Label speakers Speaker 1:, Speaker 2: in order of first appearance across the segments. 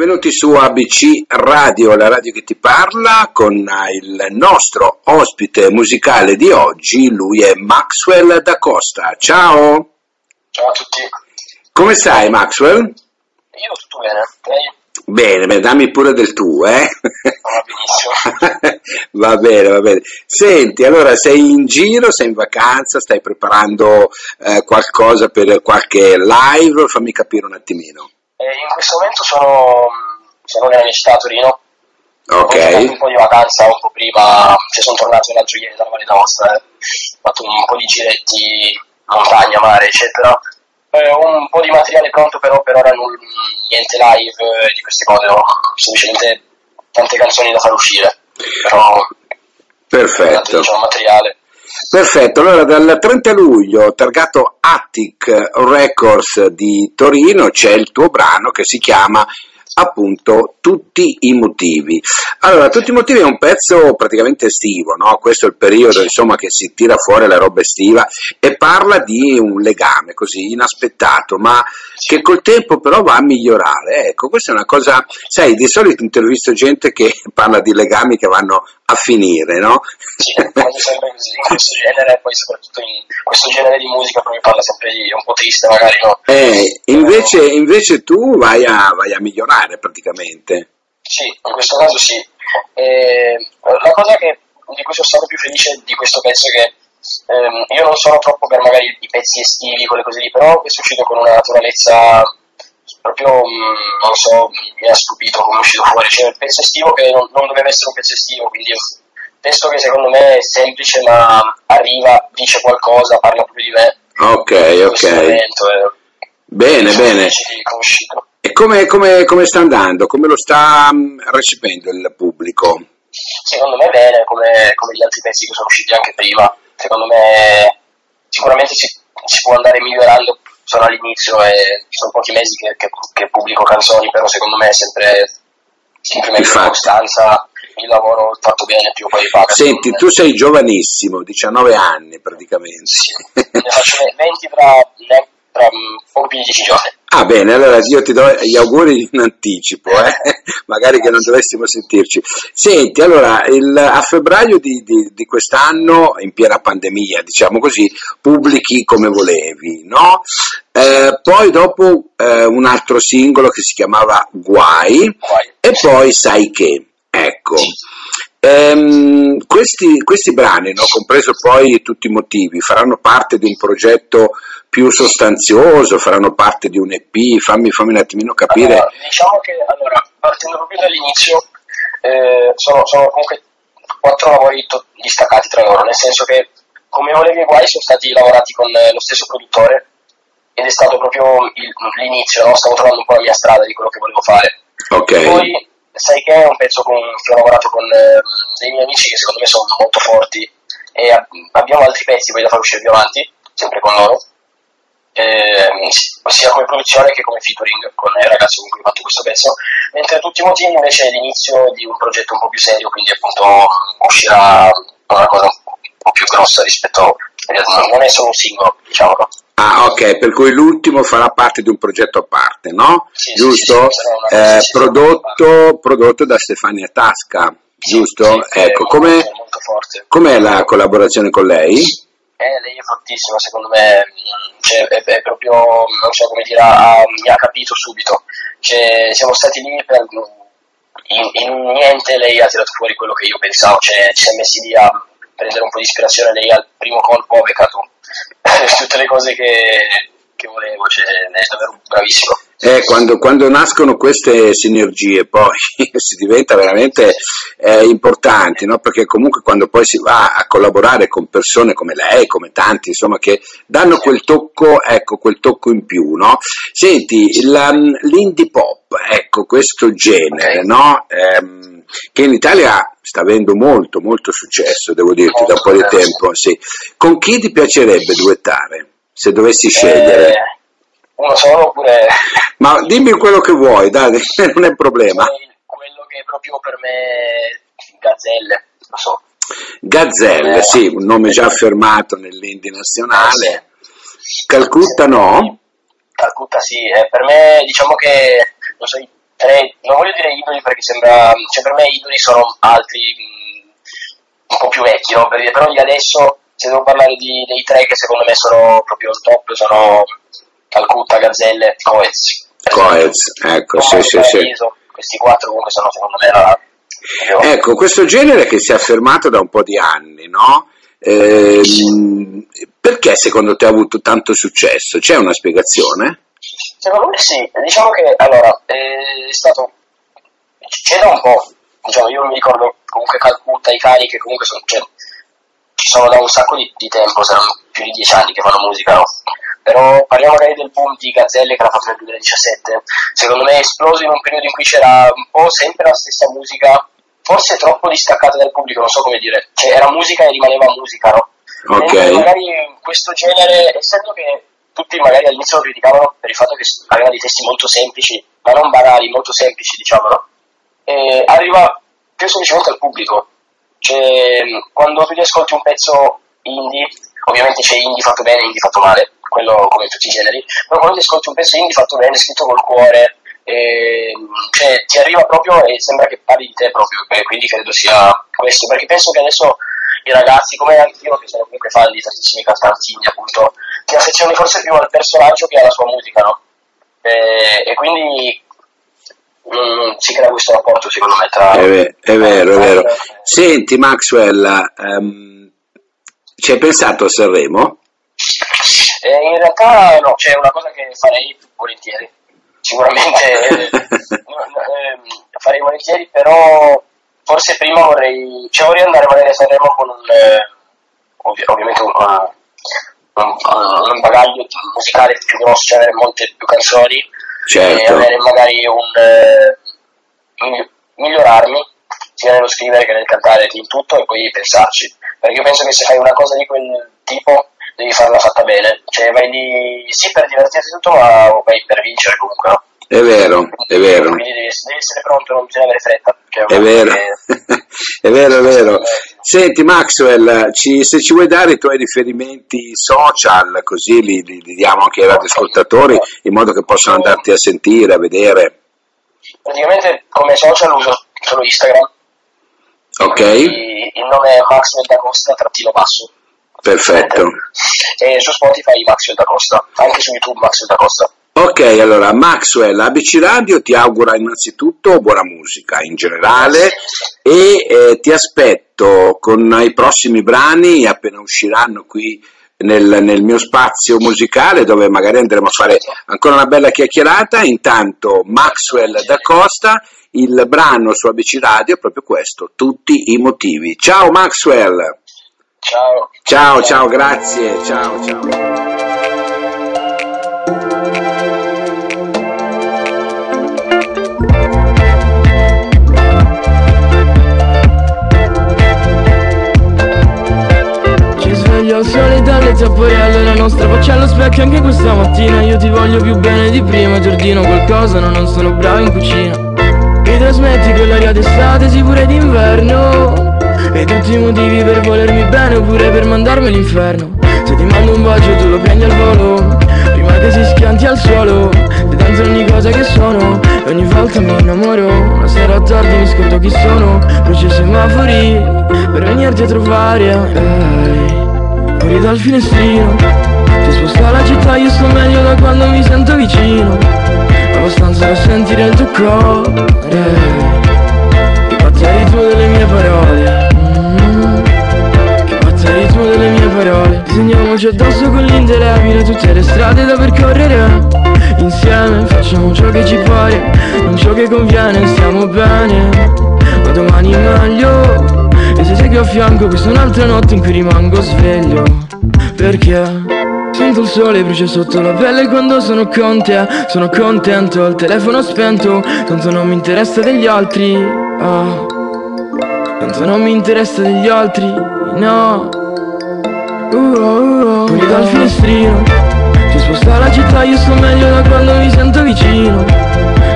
Speaker 1: Benvenuti, su ABC Radio, la radio che ti parla, con il nostro ospite musicale di oggi, lui è Maxwell da Costa. Ciao!
Speaker 2: Ciao a tutti.
Speaker 1: Come stai Maxwell?
Speaker 2: Io tutto bene, lei?
Speaker 1: Bene, beh, dammi pure del tuo, eh?
Speaker 2: Va benissimo.
Speaker 1: va bene, va bene. Senti, allora sei in giro, sei in vacanza, stai preparando eh, qualcosa per qualche live? Fammi capire un attimino.
Speaker 2: Eh, in questo momento sono, sono nella mia città a Torino. Ho
Speaker 1: Ok,
Speaker 2: fatto un po' di vacanza un po' prima, cioè sono tornato l'altro ieri dalla Valle d'Aosta, eh. ho fatto un po' di giretti, montagna, mare, eccetera. Eh, ho un po' di materiale pronto, però per ora non, niente live eh, di queste cose, ho semplicemente tante canzoni da far uscire. Però tanto
Speaker 1: perfetto.
Speaker 2: diciamo materiale.
Speaker 1: Perfetto, allora dal 30 luglio, targato Attic Records di Torino, c'è il tuo brano che si chiama appunto Tutti i motivi. Allora, Tutti i motivi è un pezzo praticamente estivo, no? Questo è il periodo insomma che si tira fuori la roba estiva e parla di un legame così inaspettato, ma che col tempo però va a migliorare. Ecco, questa è una cosa, sai, di solito intervisto gente che parla di legami che vanno a finire, no?
Speaker 2: Sì, quando sempre così, in questo genere, poi soprattutto in questo genere di musica proprio parla sempre di un po' triste magari, no?
Speaker 1: Eh, invece, invece tu vai a, vai a migliorare praticamente.
Speaker 2: Sì, in questo caso sì. E la cosa che, di cui sono stato più felice di questo pezzo è che ehm, io non sono troppo per magari i pezzi estivi, quelle cose lì, però questo è uscito con una naturalezza proprio, mm, non so, mi ha stupito come è uscito fuori. Cioè, il pezzo estivo che non, non doveva essere un pezzo estivo, quindi testo che secondo me è semplice ma arriva, dice qualcosa, parla proprio di me.
Speaker 1: Ok, ok.
Speaker 2: momento, e
Speaker 1: Bene, bene. E come, come- come sta andando? Come lo sta mm, recependo il pubblico?
Speaker 2: Secondo me bene, come, come gli altri pezzi che sono usciti anche prima. Secondo me sicuramente si, si può andare migliorando, sono all'inizio e sono pochi mesi che, che- che pubblico canzoni, però secondo me è sempre, la costanza, il lavoro fatto bene, più poi paga.
Speaker 1: Senti, tu sei giovanissimo, 19 anni praticamente.
Speaker 2: Sì, ne faccio 20 tra, tra poco più di 10 giorni.
Speaker 1: Ah bene, allora io ti do gli auguri in anticipo, eh? magari che non dovessimo sentirci. Senti, allora il- a febbraio di, di- di quest'anno, in piena pandemia, diciamo così, pubblichi come volevi, no? Eh, poi dopo eh, un altro singolo che si chiamava Guai
Speaker 2: Poi,
Speaker 1: e poi Sai che, ecco. Ehm, questi, questi brani, no, compreso poi tutti i motivi, faranno parte di un progetto più sostanzioso, faranno parte di un EP, fammi, fammi un attimino capire.
Speaker 2: Allora, diciamo che allora, partendo proprio dall'inizio, eh, sono, sono comunque quattro lavori to- distaccati tra loro, nel senso che come volevi guai sono stati lavorati con eh, lo stesso produttore ed è stato proprio il- l'inizio, no? stavo trovando un po' la mia strada di quello che volevo fare.
Speaker 1: Ok,
Speaker 2: Poi sai che è un pezzo con, che ho lavorato con eh, dei miei amici che secondo me sono molto forti e ab- abbiamo altri pezzi poi da far uscire più avanti, sempre con loro, ehm, sia come produzione che come featuring con il ragazzo con cui ho fatto questo pezzo, mentre tutti i motivi invece è l'inizio di un progetto un po' più serio, quindi appunto uscirà una cosa un po' più grossa rispetto, non è solo un singolo, diciamo, no?
Speaker 1: Ah, ok, per cui l'ultimo farà parte di un progetto a parte, no?
Speaker 2: Sì,
Speaker 1: Giusto?
Speaker 2: sì,
Speaker 1: Eh, prodotto, prodotto da Stefania Tasca, giusto? Ecco, com'è, com'è la collaborazione con lei?
Speaker 2: Eh, lei è fortissima, secondo me, cioè, è, è proprio, non so come dire, ha- mi ha capito subito. Cioè, siamo stati lì per, in, in niente lei ha tirato fuori quello che io pensavo, cioè, ci siamo messi lì a prendere un po' di ispirazione, lei al primo colpo ha beccato tutte le cose che, che volevo, cioè, è davvero bravissimo.
Speaker 1: Eh, quando, quando nascono queste sinergie poi si diventa veramente eh, importanti, no? perché comunque quando poi si va a collaborare con persone come lei, come tanti, insomma, che danno quel tocco, ecco, quel tocco in più, no? Senti, la- l'indie pop, ecco, questo genere,
Speaker 2: Ok.
Speaker 1: no? Ehm, che in Italia sta avendo molto, molto successo, devo dirti, da un po' di tempo, sì. Con chi ti piacerebbe duettare, se dovessi scegliere?
Speaker 2: Eh, uno solo oppure...
Speaker 1: Ma dimmi quello che vuoi, dai, non è un problema.
Speaker 2: Quello che è proprio per me gazzelle, lo so.
Speaker 1: Gazzelle, sì, un nome già affermato nell'Indie nazionale. Calcutta no?
Speaker 2: Calcutta sì, eh, per me diciamo che non so, tre, non voglio dire idoli perché sembra, cioè per me idoli sono altri mh, un po' più vecchi, no? Però di adesso, se devo parlare di, dei tre che secondo me sono proprio il top, sono Calcutta, Gazzelle, Coez.
Speaker 1: Coez, ecco, sì, sì, sì.
Speaker 2: Questi quattro comunque sono secondo me la...
Speaker 1: Ecco, questo genere che si è affermato da un po' di anni, no? Eh, perché secondo te ha avuto tanto successo? C'è una spiegazione?
Speaker 2: Secondo me sì, diciamo che allora è stato. c'era un po', diciamo, io mi ricordo comunque Calcutta, i cani che comunque sono, cioè, ci sono da un sacco di, di, tempo, saranno più di dieci anni che fanno musica, no? Però parliamo magari del boom di Gazzelle che l'ha fatto nel 2017. Secondo me è esploso in un periodo in cui c'era un po' sempre la stessa musica, forse troppo distaccata dal pubblico, non so come dire. Cioè era musica e rimaneva musica, no?
Speaker 1: Ok.
Speaker 2: E magari questo genere, essendo che tutti magari all'inizio lo criticavano per il fatto che aveva dei testi molto semplici, ma non banali, molto semplici, diciamo, no? E arriva più semplicemente al pubblico. Cioè, quando tu ti ascolti un pezzo indie, ovviamente c'è indie fatto bene e indie fatto male, quello come tutti i generi, però quando ti ascolti un pezzo indie fatto bene, scritto col cuore, e, cioè, ti arriva proprio e sembra che parli di te proprio, quindi credo sia questo, perché penso che adesso i ragazzi, come anch'io, che sono comunque fan di tantissimi cantanti appunto, ti affezioni forse più al personaggio che alla sua musica, no? E, e quindi si crea questo rapporto, secondo me, tra...
Speaker 1: È, ve- è vero, è vero. Senti, Maxwell, um, ci hai pensato a Sanremo?
Speaker 2: Eh, in realtà no, c'è una cosa che farei volentieri. Sicuramente eh, eh, farei volentieri, però forse prima vorrei, cioè vorrei andare magari a Sanremo con un, eh, ovvi- ovviamente una, un, un, bagaglio musicale più grosso, cioè avere molte più canzoni
Speaker 1: certo.
Speaker 2: e avere magari un eh, migliorarmi sia nello scrivere che nel cantare in tutto e poi pensarci perché io penso che se fai una cosa di quel tipo devi farla fatta bene cioè vai lì sì per divertirti tutto ma vai per vincere comunque no?
Speaker 1: È vero, è vero.
Speaker 2: Quindi devi, devi essere pronto, non bisogna avere fretta.
Speaker 1: È vero, è vero, è vero. Senti Maxwell, ci, se ci vuoi dare i tuoi riferimenti social, così li, li, li diamo anche ai radioascoltatori, in modo che possano andarti a sentire, a vedere.
Speaker 2: Praticamente come social uso solo Instagram.
Speaker 1: Ok.
Speaker 2: Il nome è Maxwell da Costa, trattino basso.
Speaker 1: Perfetto.
Speaker 2: E su Spotify Maxwell da Costa, anche su YouTube Maxwell da Costa.
Speaker 1: Ok, allora Maxwell, ABC Radio ti augura innanzitutto buona musica in generale e eh, ti aspetto con i prossimi brani appena usciranno qui nel, nel, mio spazio musicale dove magari andremo a fare ancora una bella chiacchierata. Intanto Maxwell da Costa, il brano su ABC Radio è proprio questo, tutti i motivi. Ciao Maxwell!
Speaker 2: Ciao!
Speaker 1: Ciao, ciao, grazie, ciao, ciao.
Speaker 3: Sole dalle zapporielle La nostra faccia allo specchio anche questa mattina. Io ti voglio più bene di prima Ti ordino qualcosa, no, non sono bravo in cucina. Mi trasmetti quell'aria d'estate, sì pure d'inverno. E tutti i motivi per volermi bene Oppure per mandarmi all'inferno. Se ti mando un bacio tu lo prendi al volo. Prima che si schianti al suolo Vedendo ogni cosa che sono. E ogni volta mi innamoro. Una sera tardi mi scordo chi sono. Luce semafori Per venirti a trovare. hey fuori dal finestrino Ti sposta la città, io sto meglio da quando mi sento vicino. Abbastanza da sentire il tuo cuore Che batte il ritmo delle mie parole. Mm, Che batte il ritmo delle mie parole. Disegniamoci addosso con l'indelebile Tutte le strade da percorrere. Insieme facciamo ciò che ci pare Non ciò che conviene, stiamo bene. Ma domani meglio e se segui a fianco questa è un'altra notte in cui rimango sveglio. Perché? Sento il sole brucia sotto la pelle quando sono con te. Sono contento, il telefono spento. Tanto non mi interessa degli altri. Ah. Tanto non mi interessa degli altri, no. Uh, uh, uh, Fuori dal finestrino Si sposta la città, io sto meglio da quando mi sento vicino.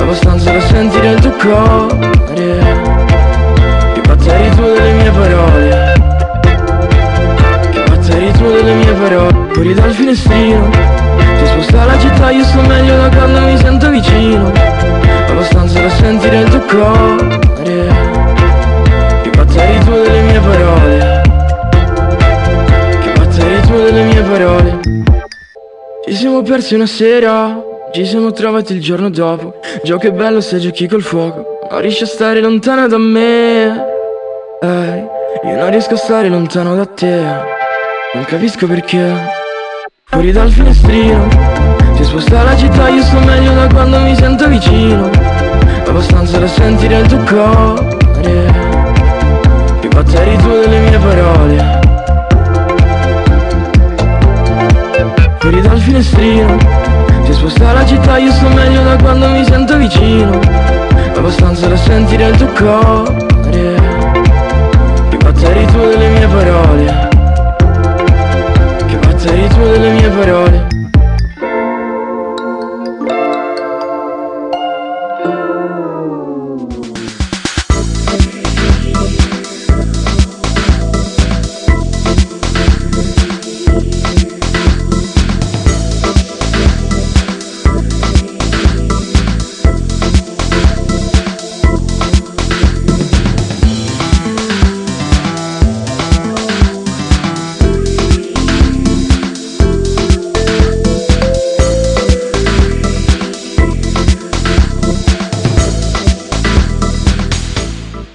Speaker 3: Abbastanza da sentire il tuo cuore Basta il ritmo delle mie parole. Che Basta il ritmo delle mie parole. Fuori dal finestrino. Ti sposta la città, io sto meglio da quando mi sento vicino. Abbastanza da sentire il tuo cuore. Che batta il ritmo delle mie parole. Che batta il ritmo delle mie parole. Ci siamo persi una sera. Ci siamo trovati il giorno dopo. Gioco è bello se giochi col fuoco. Ma riesci a stare lontana da me. Ehi, io non riesco a stare lontano da te. Non capisco perché. Fuori dal finestrino Si sposta la città, io sto meglio da quando mi sento vicino. Abbastanza da sentire il tuo cuore. Più batteri tu delle mie parole. Fuori dal finestrino Si sposta la città, io sto meglio da quando mi sento vicino. Abbastanza da sentire il tuo cuore parole. Che batteri tu delle mie parole